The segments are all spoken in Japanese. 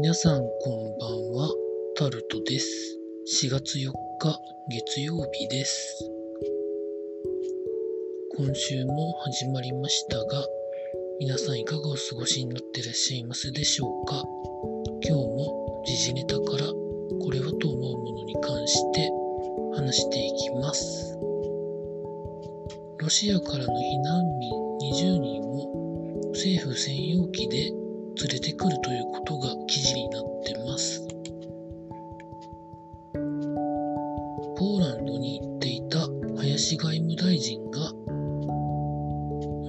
皆さんこんばんは、タルトです。4月4日月曜日です。今週も始まりましたが、皆さんいかがお過ごしになっていらっしゃいますでしょうか？今日も時事ネタからこれはと思うものに関して話していきます。ロシアからの避難民20人を政府専用機で連れてくるということが記事になってます。ポーランドに行っていた林外務大臣が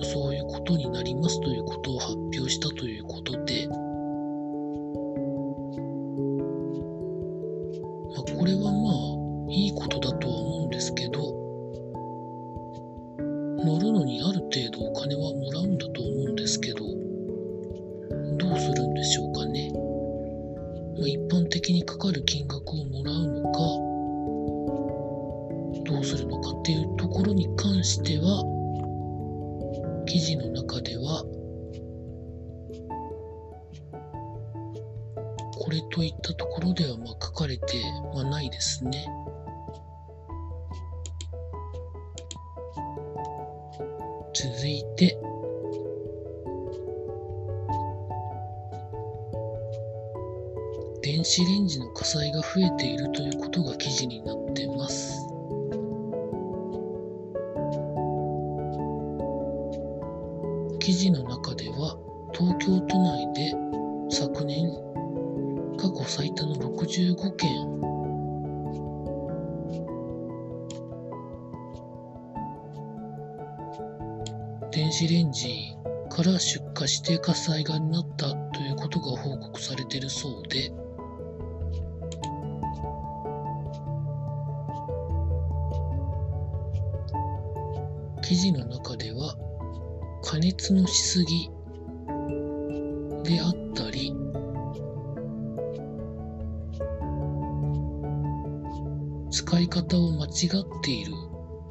そういうことになりますということを発表したということどうするんでしょうかね。まあ、一般的にかかる金額をもらうのか、どうするのかっていうところに関しては、記事の中では、これといったところではまあ書かれてはないですね。続いて、電子レンジの火災が増えているということが記事になっています。記事の中では東京都内で昨年過去最多の65件電子レンジから出火して火災がになったということが報告されているそうで記事の中では加熱のしすぎであったり使い方を間違っている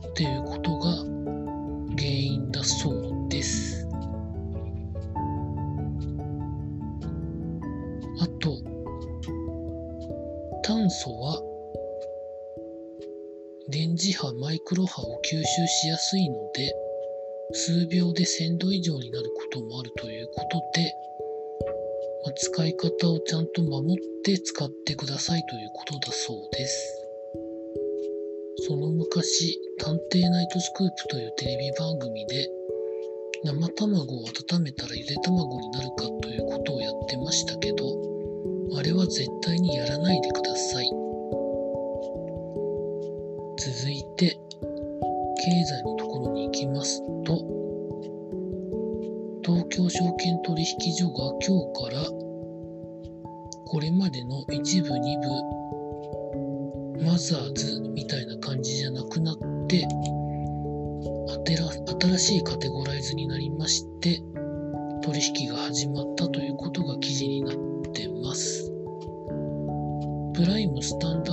っていうことが原因だそうです。あと炭素は電磁波マイクロ波を吸収しやすいので数秒で1000度以上になることもあるということで、まあ、使い方をちゃんと守って使ってくださいということだそうです。その昔探偵ナイトスクープというテレビ番組で生卵を温めたらゆで卵になるかということをやってましたけどあれは絶対にやらないでください。経済のところに行きますと東京証券取引所が今日からこれまでの一部二部マザーズみたいな感じじゃなくなって新しいカテゴライズになりまして取引が始まったということが記事になってます。プライムスタンダ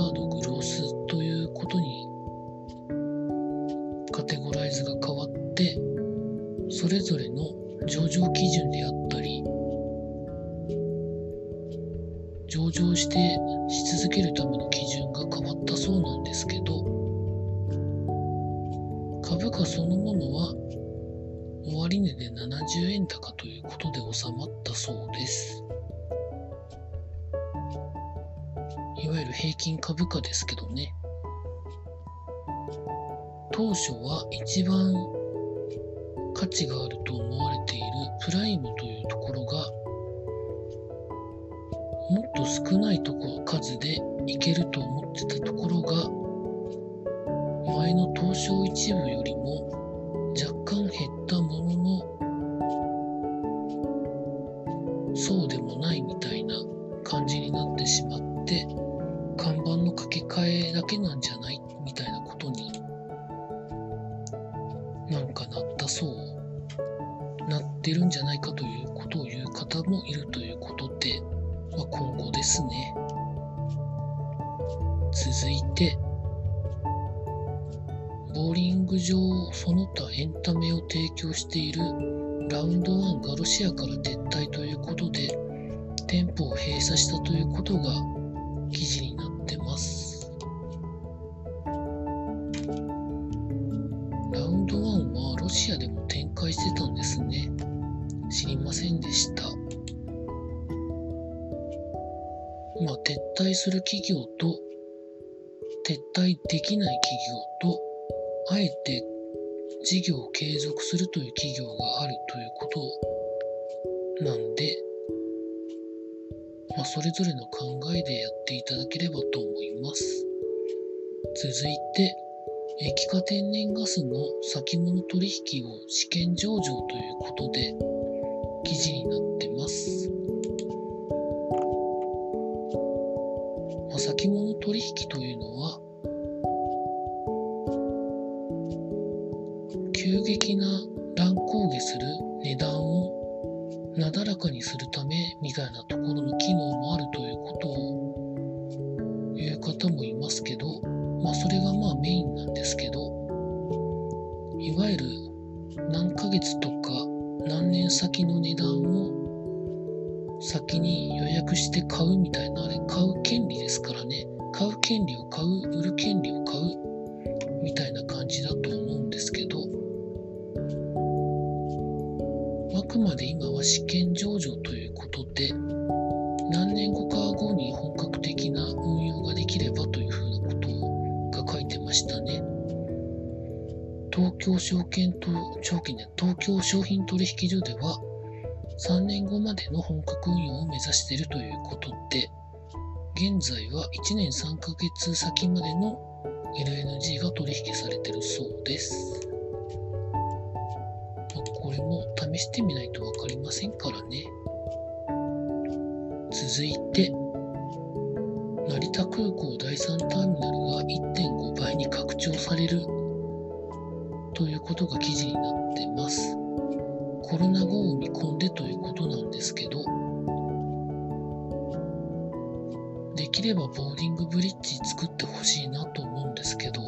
そのものは終値で70円高ということで収まったそうです。いわゆる平均株価ですけどね。当初は一番価値があると思われているプライムというところがもっと少ないと看板の掛け替えだけなんじゃない？みたいなことになんかなったそう。なってるんじゃないかということを言う方もいるということで、まあ、今後ですね。続いてボーリング場その他エンタメを提供しているラウンドワンがロシアから撤退ということで店舗を閉鎖したということが記事にしてたんですね。知りませんでした。ま、撤退する企業と撤退できない企業とあえて事業を継続するという企業があるということなんで、まあ、それぞれの考えでやっていただければと思います。続いて、液化天然ガスの先物取引を試験上場ということで記事になってます。まあ、先物取引というのは急激な乱高下する値段をなだらかにするで今は試験上場ということで、何年後か後に本格的な運用ができればというふうなことが書いてましたね。東京証券と、証券で東京商品取引所では、3年後までの本格運用を目指しているということで、現在は1年3ヶ月先までの LNG が取引されているそうです。これも試してみないと分かりませんからね。続いて、成田空港第3ターミナルが1.5倍に拡張されるということが記事になってます。コロナ後を見込んでということなんですけど、できればボーディングブリッジ作ってほしいなと思うんですけど、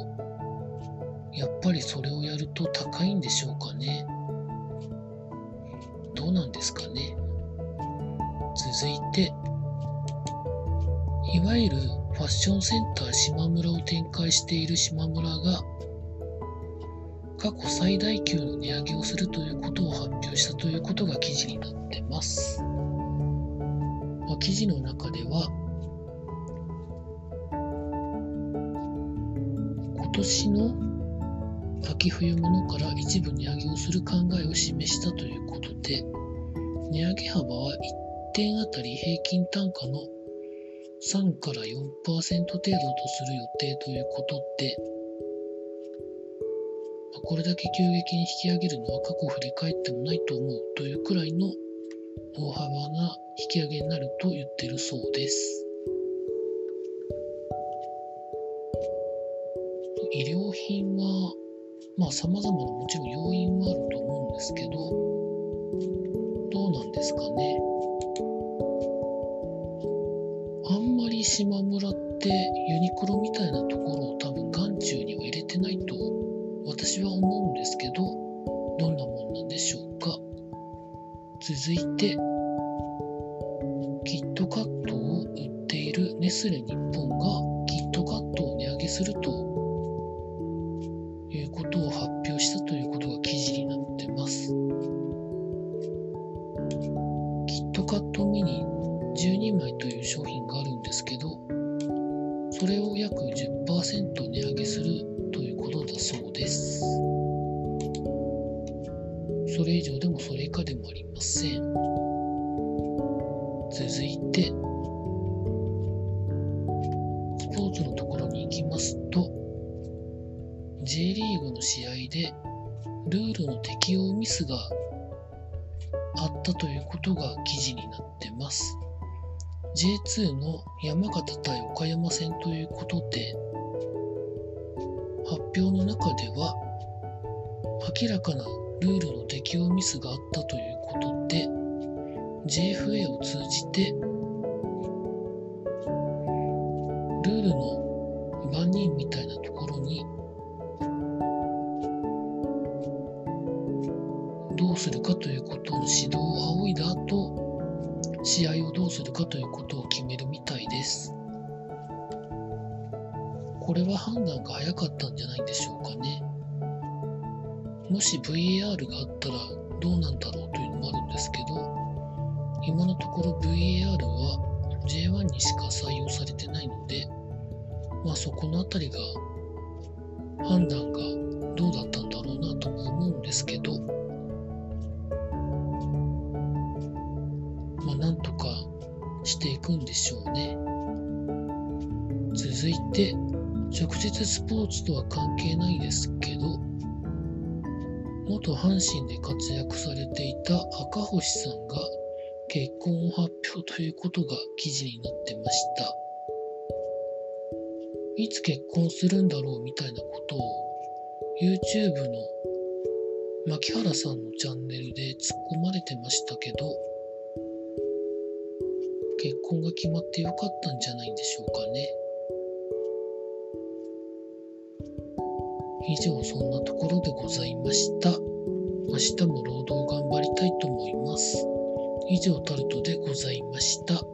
やっぱりそれをやると高いんでしょうかね。どうなんですかね。続いて、いわゆるファッションセンター島村を展開している島村が、過去最大級の値上げをするということを発表したということが記事になってます。まあ、記事の中では、今年の秋冬物から一部値上げをする考えを示したということで、値上げ幅は1点あたり平均単価の3から4%程度とする予定ということで、これだけ急激に引き上げるのは過去振り返ってもないと思うというくらいの大幅な引き上げになると言ってるそうです。医療品は、まあ様々なもちろん要因はあると思うんですけど、どうなんですかね。あんまり島村ってユニクロみたいなところを多分眼中には入れてないと私は思うんですけど、いうことを発表したということが記事になってます。キットカットミニ12枚という商品があるんですけど、それを約10%値上げするということだそうです。それ以上でもそれ以下でもありません。続いて、でルールの適用ミスがあったということが記事になってます。J2 の山形対岡山戦ということで、発表の中では、明らかなルールの適用ミスがあったということで、JFA を通じて、ルールの番人みたいなところに、どうするかということの指導を仰いだ後、試合をどうするかということを決めるみたいです。これは判断が早かったんじゃないんでしょうかね。もし VAR があったらどうなんだろうというのもあるんですけど、今のところ VAR は J1 にしか採用されてないので、まあそこのあたりが判断がどうだったんだろうなとも思うんですけど、していくんでしょうね。続いて、直接スポーツとは関係ないですけど、元阪神で活躍されていた赤星さんが結婚を発表ということが記事になってました。いつ結婚するんだろうみたいなことを YouTube の牧原さんのチャンネルで突っ込まれてましたけど結婚が決まってよかったんじゃないんでしょうかね。以上そんなところでございました。明日も労働頑張りたいと思います。以上タルトでございました。